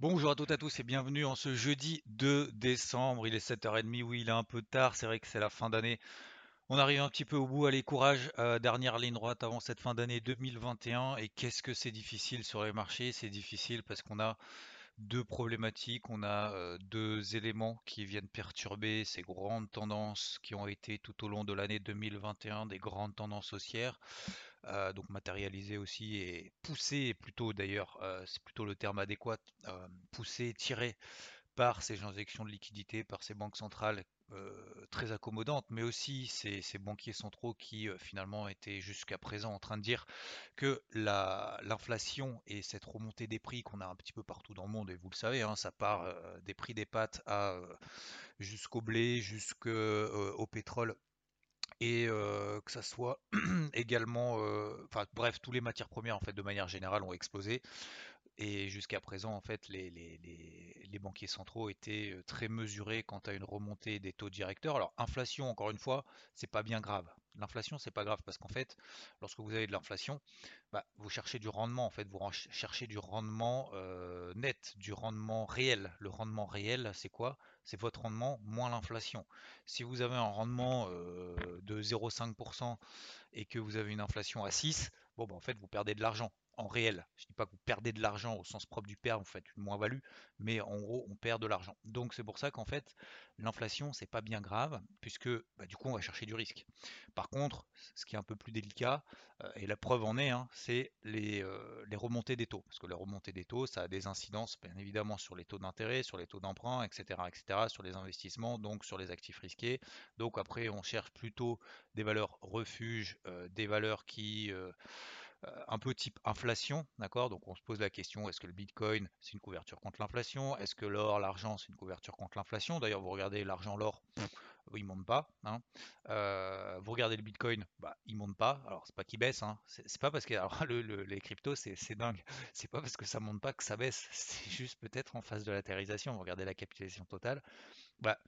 Bonjour à toutes et à tous et bienvenue en ce jeudi 2 décembre. Il est 7h30, oui il est un peu tard, c'est vrai que c'est la fin d'année. On arrive un petit peu au bout, allez courage, euh, dernière ligne droite avant cette fin d'année 2021 et qu'est-ce que c'est difficile sur les marchés? C'est difficile parce qu'on a deux problématiques, on a euh, deux éléments qui viennent perturber ces grandes tendances qui ont été tout au long de l'année 2021 des grandes tendances haussières, euh, donc matérialisées aussi et poussées plutôt d'ailleurs, euh, c'est plutôt le terme adéquat, poussées, tirées par ces injections de liquidités, par ces banques centrales euh, très accommodantes, mais aussi ces, banquiers centraux qui euh, finalement étaient jusqu'à présent en train de dire que l'inflation et cette remontée des prix qu'on a un petit peu partout dans le monde, et vous le savez, hein, ça part euh, des prix des pâtes à jusqu'au blé, jusqu'au pétrole et que ça soit également, enfin bref, tous les matières premières en fait de manière générale ont explosé. Et jusqu'à présent, en fait, les, banquiers centraux étaient très mesurés quant à une remontée des taux directeurs. Alors, inflation, encore une fois, c'est pas bien grave. L'inflation, c'est pas grave parce qu'en fait, lorsque vous avez de l'inflation, bah, vous cherchez du rendement. En fait, vous cherchez du rendement net, du rendement réel. Le rendement réel, c'est quoi? C'est votre rendement moins l'inflation. Si vous avez un rendement de 0,5% et que vous avez une inflation à 6, bon, bah, en fait, vous perdez de l'argent en réel. Je ne dis pas que vous perdez de l'argent au sens propre du perdre, vous faites une moins-value, mais en gros, on perd de l'argent. Donc c'est pour ça qu'en fait, l'inflation, c'est pas bien grave, puisque bah, du coup, on va chercher du risque. Par contre, ce qui est un peu plus délicat, euh, et la preuve en est, hein, c'est les, euh, les, remontées des taux. Parce que les remontées des taux, ça a des incidences, bien évidemment, sur les taux d'intérêt, sur les taux d'emprunt, etc., etc., sur les investissements, donc sur les actifs risqués. Donc après, on cherche plutôt des valeurs refuges, euh, des valeurs qui un peu type inflation, d'accord? Donc on se pose la question, est-ce que le Bitcoin c'est une couverture contre l'inflation? Est-ce que l'or, l'argent c'est une couverture contre l'inflation? D'ailleurs vous regardez l'argent, l'or, il monte pas. Hein. Euh, vous regardez le Bitcoin, bah, il monte pas. Alors c'est pas qu'il baisse, hein. c'est pas parce que alors, les cryptos c'est dingue. C'est pas parce que ça monte pas que ça baisse. C'est juste peut-être en phase de latérisation. Vous regardez la capitalisation totale, bah,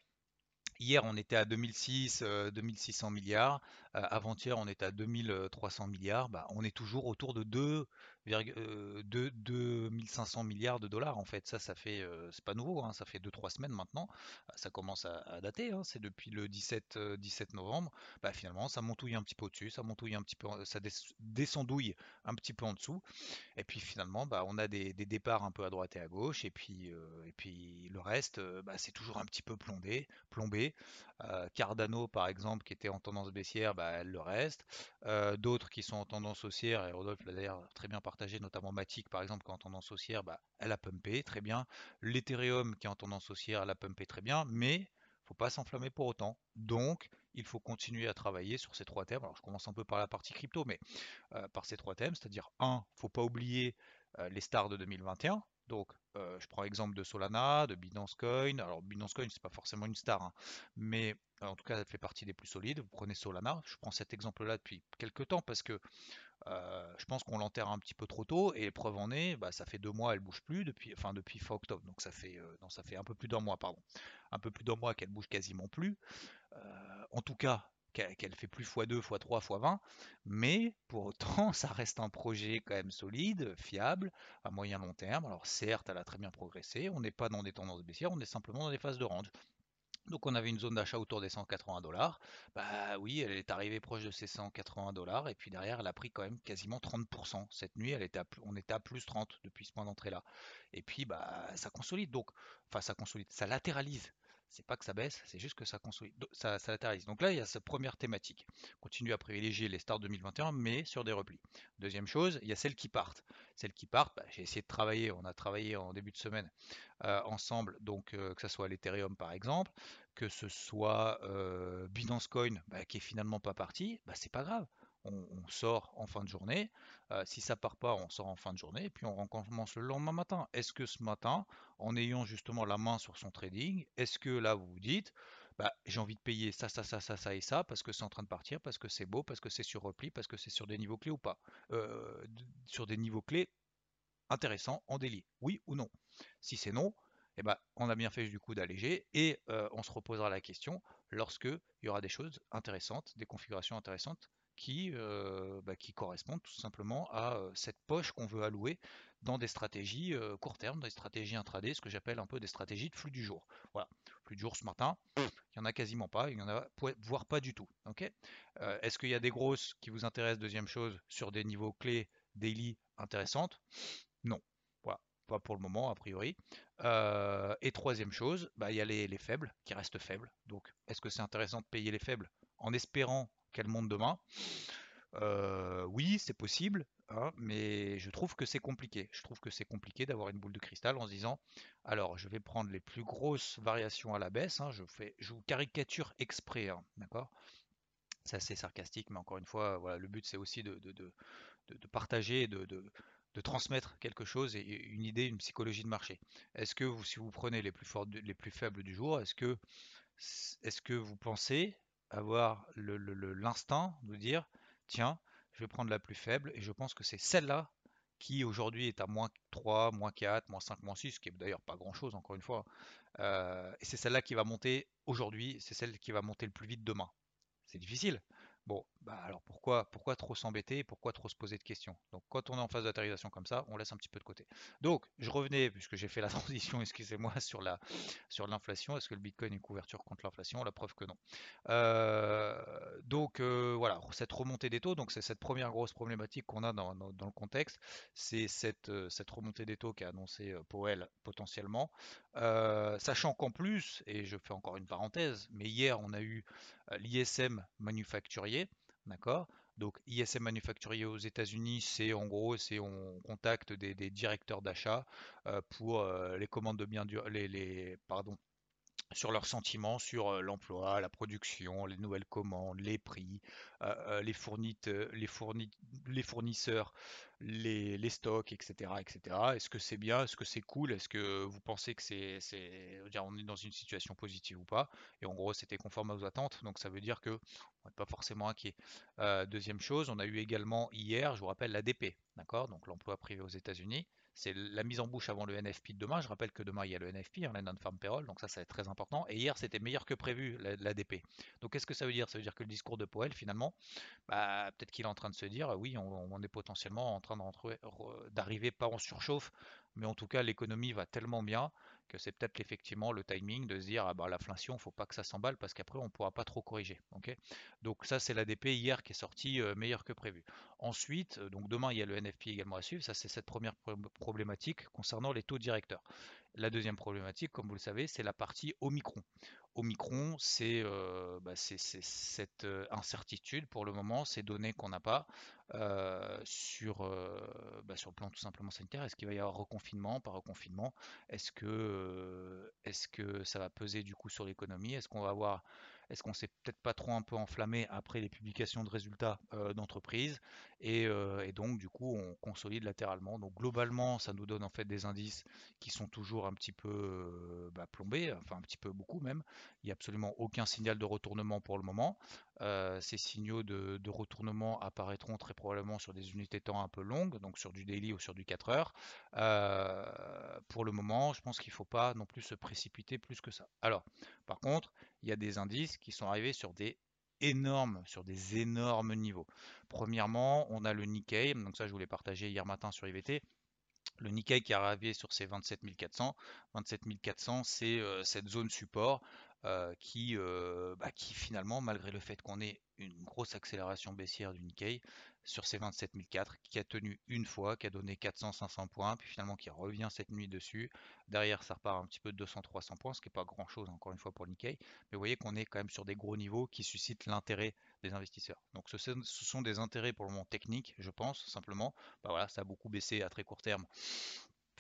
Hier, on était à 2006, 2600 euh, milliards. Euh, avant-hier, on était à 2300 milliards. Bah, on est toujours autour de 2, 2500 milliards de dollars. En fait, ça, ça fait, c'est pas nouveau, hein, ça fait 2-3 semaines maintenant. Ça commence à, dater. Hein, c'est depuis le 17, 17 novembre. Bah, finalement, ça montouille un petit peu au-dessus, ça montouille un petit peu, ça descendouille un petit peu en dessous. Et puis finalement, bah, on a des, départs un peu à droite et à gauche. Et puis, et puis le reste, bah, c'est toujours un petit peu plombé. plombé. Euh, Cardano, par exemple, qui était en tendance baissière, bah, elle le reste. Euh, d'autres qui sont en tendance haussière, et Rodolphe l'a d'ailleurs très bien partagé, notamment Matic, par exemple, qui est en tendance haussière, bah, elle a pumpé très bien. L'Ethereum, qui est en tendance haussière, elle a pumpé très bien, mais faut pas s'enflammer pour autant. Donc, il faut continuer à travailler sur ces trois thèmes. Alors, je commence un peu par la partie crypto, mais euh, par ces trois thèmes, c'est-à-dire, un, faut pas oublier les stars de 2021, donc, euh, je prends l'exemple de Solana, de Binance Coin. Alors, Binance Coin, c'est pas forcément une star, hein, mais euh, en tout cas, elle fait partie des plus solides. Vous prenez Solana. Je prends cet exemple-là depuis quelques temps parce que euh, je pense qu'on l'enterre un petit peu trop tôt. Et preuve en est, bah, ça fait deux mois, elle bouge plus depuis, enfin depuis fin octobre. Donc ça fait, fait un peu plus d'un mois, pardon, un peu plus d'un mois qu'elle bouge quasiment plus. en tout cas, qu'elle fait plus x2, x3, x20, mais pour autant, ça reste un projet quand même solide, fiable, à moyen long terme. Alors certes, elle a très bien progressé, on n'est pas dans des tendances baissières, on est simplement dans des phases de range. Donc on avait une zone d'achat autour des 180 dollars. Bah oui, elle est arrivée proche de ces 180 dollars et puis derrière elle a pris quand même quasiment 30%. Cette nuit, elle était on était à plus 30 depuis ce point d'entrée là. Et puis bah ça consolide donc, enfin ça consolide, ça latéralise c'est pas que ça baisse, c'est juste que ça consolide, ça, ça. Donc là, il y a cette première thématique. Continue à privilégier les stars 2021, mais sur des replis. Deuxième chose, il y a celles qui partent. Celles qui partent, bah, j'ai essayé de travailler, on a travaillé en début de semaine euh, ensemble, donc euh, que ce soit l'Ethereum par exemple, que ce soit euh, Binance Coin, bah, qui est finalement pas parti, bah, c'est pas grave on, sort en fin de journée. Si ça part pas, on sort en fin de journée et puis on recommence le lendemain matin. Est-ce que ce matin, en ayant justement la main sur son trading, est-ce que là vous vous dites, bah, j'ai envie de payer ça, ça, ça, ça, ça et ça parce que c'est en train de partir, parce que c'est beau, parce que c'est sur repli, parce que c'est sur des niveaux clés ou pas, euh, sur des niveaux clés intéressants en délit, oui ou non? Si c'est non, eh ben, on a bien fait du coup d'alléger et euh, on se reposera la question lorsque il y aura des choses intéressantes, des configurations intéressantes qui, euh, bah, qui correspondent tout simplement à euh, cette poche qu'on veut allouer dans des stratégies court terme, dans des stratégies intraday, ce que j'appelle un peu des stratégies de flux du jour. Voilà, flux du jour ce matin, il n'y en a quasiment pas, il y en a voire pas du tout. Est-ce qu'il y a des grosses qui vous intéressent? Deuxième chose, sur des niveaux clés daily intéressantes? Non. Voilà, pas pour le moment a priori. et troisième chose, bah, il y a les, les, faibles qui restent faibles. Donc est-ce que c'est intéressant de payer les faibles? En espérant qu'elles montent demain Oui, c'est possible, hein, mais je trouve que c'est compliqué. Je trouve que c'est compliqué d'avoir une boule de cristal en se disant alors je vais prendre les plus grosses variations à la baisse. Hein, je, fais, je vous caricature exprès, hein, c'est assez sarcastique, mais encore une fois, le but c'est aussi de, partager, de, transmettre quelque chose et une idée, une psychologie de marché. Est-ce que vous, si vous prenez les plus faibles du jour, que, est-ce que vous pensez avoir l'instinct de dire, tiens, je vais prendre la plus faible et je pense que c'est celle-là qui aujourd'hui est à moins 3, moins 4, moins 5, moins 6, ce qui est d'ailleurs pas grand-chose encore une fois. Euh, et c'est celle-là qui va monter aujourd'hui, c'est celle qui va monter le plus vite demain. C'est difficile, Bon, bah alors pourquoi, trop s'embêter pourquoi trop se poser de questions? Donc quand on est en phase d'atterrissation comme ça, on laisse un petit peu de côté. Donc je revenais, puisque j'ai fait la transition, excusez-moi, sur la sur l'inflation. Est-ce que le Bitcoin est couverture contre l'inflation? La preuve que non. Euh, donc euh, voilà, cette remontée des taux, c'est cette première grosse problématique qu'on a dans, le contexte, c'est cette, euh, remontée des taux qu'a annoncé Powell potentiellement. sachant qu'en plus, et je fais encore une parenthèse, mais hier on a eu l'ISM manufacturier, d'accord? Donc ISM manufacturier aux États-Unis, c'est en gros, c'est on contacte des, directeurs d'achat pour les commandes de biens, les, les, pardon, sur leurs sentiments sur l'emploi, la production, les nouvelles commandes, les prix, les, fournisseurs, les, stocks, etc. etc. Est-ce que c'est bien? Est-ce que c'est cool? Est-ce que vous pensez que c'est, on est dans une situation positive ou pas? Et en gros, c'était conforme à vos attentes, donc ça veut dire que on n'est pas forcément inquiet. deuxième chose, on a eu également hier, je vous rappelle, l'ADP, d'accord? Donc l'emploi privé aux États-Unis c'est la mise en bouche avant le NFP de demain. Je rappelle que demain il y a le NFP, hein, non-farm payroll, donc ça, être très important. Et hier, c'était meilleur que prévu, l'ADP. Donc qu'est-ce que ça veut dire? Ça veut dire que le discours de Powell, finalement, bah, peut-être qu'il est en train de se dire, oui, on, est potentiellement en train d'arriver, pas en surchauffe, mais en tout cas, l'économie va tellement bien c'est peut-être effectivement le timing de se dire ah bah l'inflation, faut pas que ça s'emballe parce qu'après on pourra pas trop corriger. donc ça c'est l'ADP hier qui est sorti euh, meilleur que prévu. Ensuite, euh, donc demain il y a le NFP également à suivre. Ça c'est cette première problématique concernant les taux directeurs. La deuxième problématique, comme vous le savez, c'est la partie Omicron. Omicron, c'est euh, bah, cette euh, incertitude pour le moment, ces données qu'on n'a pas euh, sur, bah, sur le plan tout simplement sanitaire. Est-ce qu'il va y avoir reconfinement, par reconfinement? Est que ça va peser du coup sur l'économie? Est-ce qu'on va avoir est-ce qu'on s'est peut-être pas trop un peu enflammé après les publications de résultats euh, d'entreprise euh, et, donc du coup on consolide latéralement. Donc globalement ça nous donne en fait des indices qui sont toujours un petit peu euh, bah, plombés, enfin un petit peu beaucoup même. Il n'y a absolument aucun signal de retournement pour le moment. ces signaux de, retournement apparaîtront très probablement sur des unités de temps un peu longues, donc sur du daily ou sur du 4 heures. pour le moment, je pense qu'il ne faut pas non plus se précipiter plus que ça. Alors, par contre, il y a des indices qui sont arrivés sur des énormes, sur des énormes niveaux. Premièrement, on a le Nikkei, donc ça je voulais partager hier matin sur IVT. Le Nikkei qui est arrivé sur ses 27 400. 27 400, c'est euh, cette zone support euh, qui, euh, bah, qui finalement, malgré le fait qu'on ait une grosse accélération baissière du Nikkei, sur ces 27004 qui a tenu une fois, qui a donné 400-500 points, puis finalement qui revient cette nuit dessus. Derrière, ça repart un petit peu de 200-300 points, ce qui n'est pas grand chose encore une fois pour Nikkei. Mais vous voyez qu'on est quand même sur des gros niveaux qui suscitent l'intérêt des investisseurs. Donc ce, sont des intérêts pour le moment techniques, je pense, simplement. Bah voilà, ça a beaucoup baissé à très court terme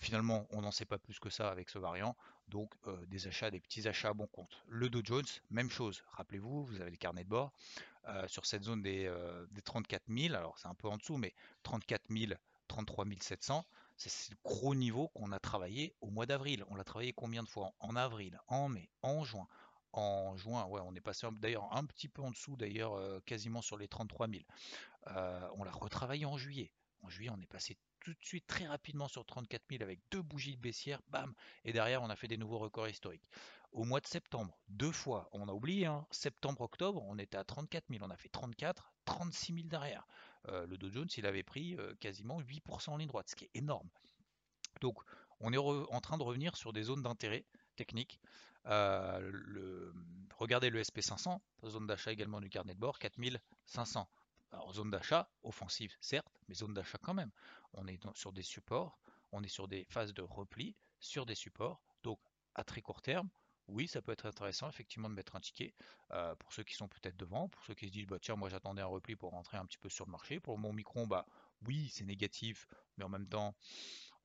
finalement, on n'en sait pas plus que ça avec ce variant, donc des achats, des petits achats à bon compte. Le Dow Jones, même chose. Rappelez-vous, vous avez le carnet de bord sur cette zone des, des 34 000. Alors c'est un peu en dessous, mais 34 000, 33 700. C'est le gros niveau qu'on a travaillé au mois d'avril. On l'a travaillé combien de fois? En avril, en mai, en juin. En juin, ouais, on est passé d'ailleurs un petit peu en dessous, d'ailleurs quasiment sur les 33 000. on l'a retravaillé en juillet. En juillet, on est passé tout de suite très rapidement sur 34 000 avec deux bougies de baissière, bam, et derrière on a fait des nouveaux records historiques. Au mois de septembre, deux fois, on a oublié, hein, septembre-octobre, on était à 34 000, on a fait 34, 36 000 derrière. Euh, le Dow Jones, il avait pris euh, quasiment 8% en ligne droite, ce qui est énorme. Donc on est en train de revenir sur des zones d'intérêt technique. Euh, regardez le SP500, zone d'achat également du carnet de bord, 4500. Alors zone d'achat, offensive certes, mais zone d'achat quand même. On est sur des supports, on est sur des phases de repli, sur des supports. Donc à très court terme, oui, ça peut être intéressant effectivement de mettre un ticket euh, pour ceux qui sont peut-être devant, pour ceux qui se disent bah tiens moi j'attendais un repli pour rentrer un petit peu sur le marché. Pour mon micron, bah oui c'est négatif, mais en même temps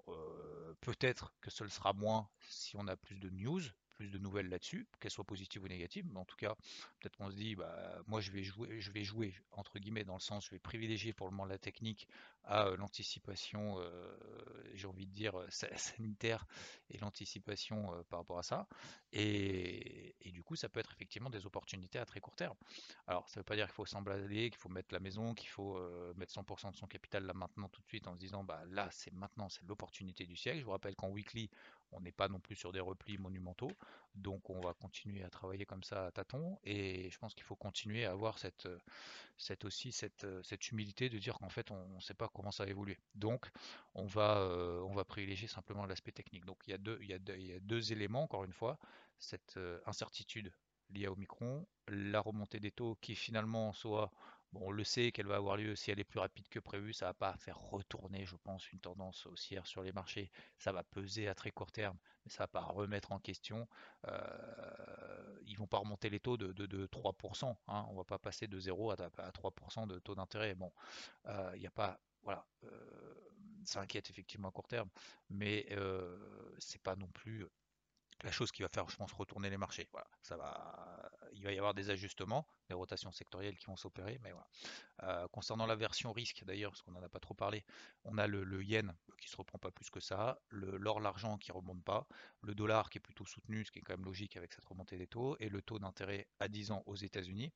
euh, peut-être que ce sera moins si on a plus de news, plus de nouvelles là-dessus, qu'elles soient positives ou négatives, mais en tout cas, peut-être qu'on se dit, bah, moi je vais jouer, je vais jouer entre guillemets dans le sens, je vais privilégier pour le moment la technique à euh, l'anticipation, euh, j'ai envie de dire sanitaire et l'anticipation euh, par rapport à ça, et, du coup, ça peut être effectivement des opportunités à très court terme. Alors, ça ne veut pas dire qu'il faut s'emblader, qu'il faut mettre la maison, qu'il faut mettre 100% de son capital là maintenant tout de suite en se disant, bah là, c'est maintenant, c'est l'opportunité du siècle. Je vous rappelle qu'en weekly, on n'est pas non plus sur des replis monumentaux, donc on va continuer à travailler comme ça à tâtons, et je pense qu'il faut continuer à avoir cette, cette aussi cette, cette humilité de dire qu'en fait on ne sait pas comment ça va évoluer. Donc on va, euh, on va privilégier simplement l'aspect technique. Donc il y, a deux, il, éléments, encore une fois, cette euh, incertitude liée au micron, la remontée des taux qui finalement soit on le sait qu'elle va avoir lieu si elle est plus rapide que prévu, ça va pas faire retourner, je pense, une tendance haussière sur les marchés. Ça va peser à très court terme, mais ça va pas remettre en question. Euh, ils vont pas remonter les taux de, 3%. Hein. On va pas passer de 0 à, 3% de taux d'intérêt. Bon, euh, il n'y a pas, voilà, euh, ça inquiète effectivement à court terme, mais euh, c'est pas non plus la chose qui va faire, je pense, retourner les marchés. Voilà, ça va, va y avoir des ajustements, des rotations sectorielles qui vont s'opérer, mais voilà. Euh, concernant la version risque, d'ailleurs, parce qu'on n'en a pas trop parlé, on a le, yen qui se reprend pas plus que ça, l'or, l'argent qui remonte pas, le dollar qui est plutôt soutenu, ce qui est quand même logique avec cette remontée des taux, et le taux d'intérêt à 10 ans aux États-Unis,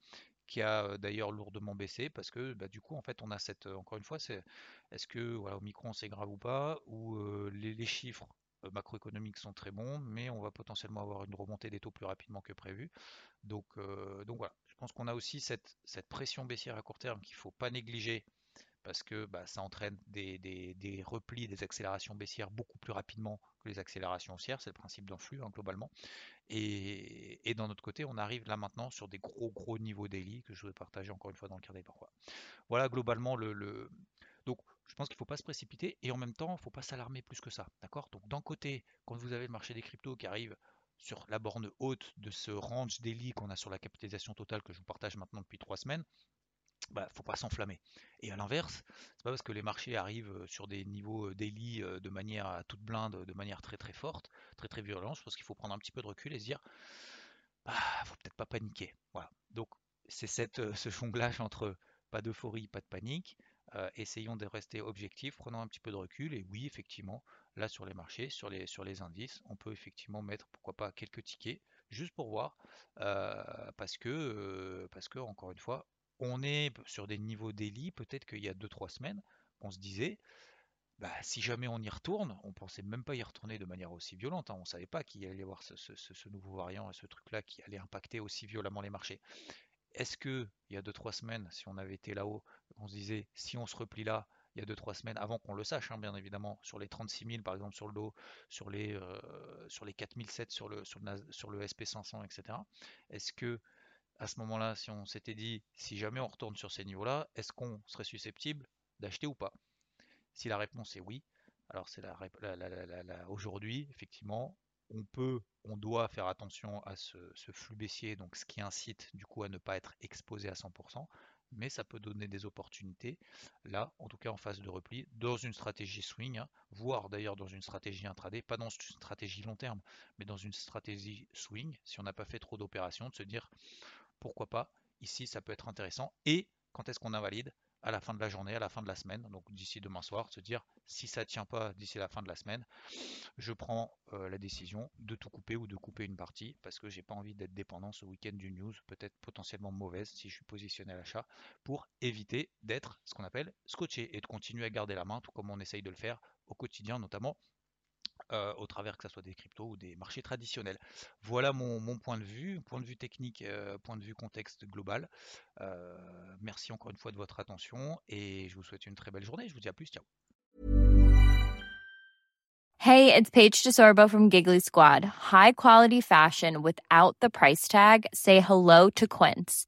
qui a euh, d'ailleurs lourdement baissé parce que bah, du coup en fait on a cette encore une fois c'est est-ce que voilà au micron c'est grave ou pas ou euh, les, chiffres euh, macroéconomiques sont très bons, mais on va potentiellement avoir une remontée des taux plus rapidement que prévu. Donc, euh, donc voilà, je pense qu'on a aussi cette, pression baissière à court terme qu'il ne faut pas négliger parce que bah, ça entraîne des, des, replis, des accélérations baissières beaucoup plus rapidement que les accélérations haussières, c'est le principe d'un flux hein, globalement. Et, d'un autre côté, on arrive là maintenant sur des gros gros niveaux daily que je vais partager encore une fois dans le carnet Voilà, voilà globalement le, le... Donc je pense qu'il ne faut pas se précipiter et en même temps, il ne faut pas s'alarmer plus que ça. D'accord? Donc d'un côté, quand vous avez le marché des cryptos qui arrive sur la borne haute de ce range daily qu'on a sur la capitalisation totale que je vous partage maintenant depuis trois semaines, bah, faut pas s'enflammer. Et à l'inverse, c'est pas parce que les marchés arrivent sur des niveaux euh, daily euh, de manière à toute blinde, de manière très très forte, très très violente, je pense qu'il faut prendre un petit peu de recul et se dire, bah, faut peut-être pas paniquer. Voilà. Donc c'est euh, ce jonglage entre pas d'euphorie, pas de panique, euh, essayons de rester objectifs, prenons un petit peu de recul. Et oui, effectivement, là sur les marchés, sur les, indices, on peut effectivement mettre, pourquoi pas, quelques tickets, juste pour voir, euh, parce que, euh, parce que encore une fois, on est sur des niveaux daily, peut-être qu'il y a 2-3 semaines, on se disait, bah, si jamais on y retourne, on pensait même pas y retourner de manière aussi violente. Hein. On savait pas qu'il allait y avoir ce, ce, nouveau variant et ce truc-là qui allait impacter aussi violemment les marchés. Est-ce que il y a 2-3 semaines, si on avait été là-haut, on se disait si on se replie là, il y a 2-3 semaines, avant qu'on le sache, hein, bien évidemment, sur les 36 000 par exemple sur le dos, sur les, euh, sur les 4007 sur le, sur le, sur le SP500, etc. Est-ce que à ce moment-là, si on s'était dit si jamais on retourne sur ces niveaux-là, est-ce qu'on serait susceptible d'acheter ou pas? Si la réponse est oui, alors c'est la, aujourd'hui, effectivement, on peut, on doit faire attention à ce, flux baissier, donc ce qui incite du coup à ne pas être exposé à 100%. mais ça peut donner des opportunités, là, en tout cas en phase de repli, dans une stratégie swing, hein, voire d'ailleurs dans une stratégie intraday, pas dans une stratégie long terme, mais dans une stratégie swing, si on n'a pas fait trop d'opérations, de se dire pourquoi pas, ici ça peut être intéressant, et quand est-ce qu'on invalide? À la fin de la journée, à la fin de la semaine, donc d'ici demain soir, se dire si ça ne tient pas d'ici la fin de la semaine, je prends euh, la décision de tout couper ou de couper une partie parce que j'ai pas envie d'être dépendant ce week-end d'une news peut-être potentiellement mauvaise si je suis positionné à l'achat pour éviter d'être ce qu'on appelle scotché et de continuer à garder la main tout comme on essaye de le faire au quotidien notamment euh, au travers que ce soit des cryptos ou des marchés traditionnels. Voilà mon, point de vue, point de vue technique, euh, point de vue contexte global. Euh, merci encore une fois de votre attention et je vous souhaite une très belle journée. Je vous dis à plus, ciao. Hey, it's Paige DeSorbo from Giggly Squad. High quality fashion without the price tag. Say hello to Quince.